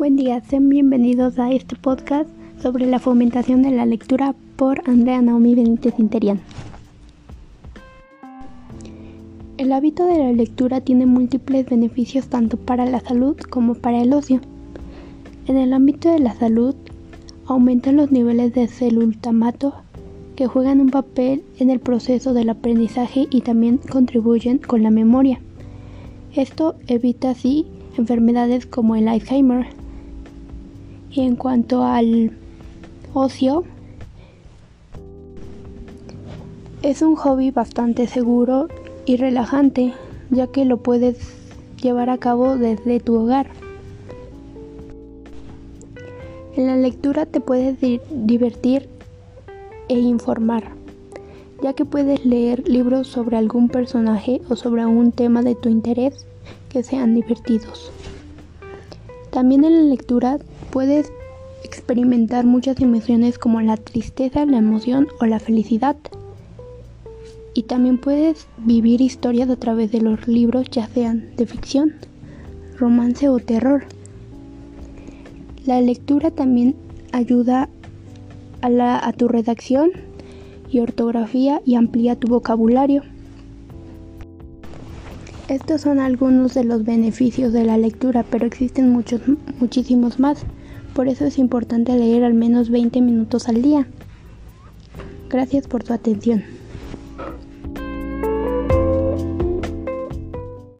Buen día, sean bienvenidos a este podcast sobre la fomentación de la lectura por Andrea Naomi Benítez Interian. El hábito de la lectura tiene múltiples beneficios tanto para la salud como para el ocio. En el ámbito de la salud, aumentan los niveles de celultamato que juegan un papel en el proceso del aprendizaje y también contribuyen con la memoria. Esto evita así enfermedades como el Alzheimer. Y en cuanto al ocio, es un hobby bastante seguro y relajante, ya que lo puedes llevar a cabo desde tu hogar. En la lectura te puedes divertir e informar, ya que puedes leer libros sobre algún personaje o sobre un tema de tu interés que sean divertidos. También en la lectura puedes experimentar muchas emociones como la tristeza, la emoción o la felicidad. Y también puedes vivir historias a través de los libros, ya sean de ficción, romance o terror. La lectura también ayuda a, a tu redacción y ortografía y amplía tu vocabulario. Estos son algunos de los beneficios de la lectura, pero existen muchos, muchísimos más. Por eso es importante leer al menos 20 minutos al día. Gracias por tu atención.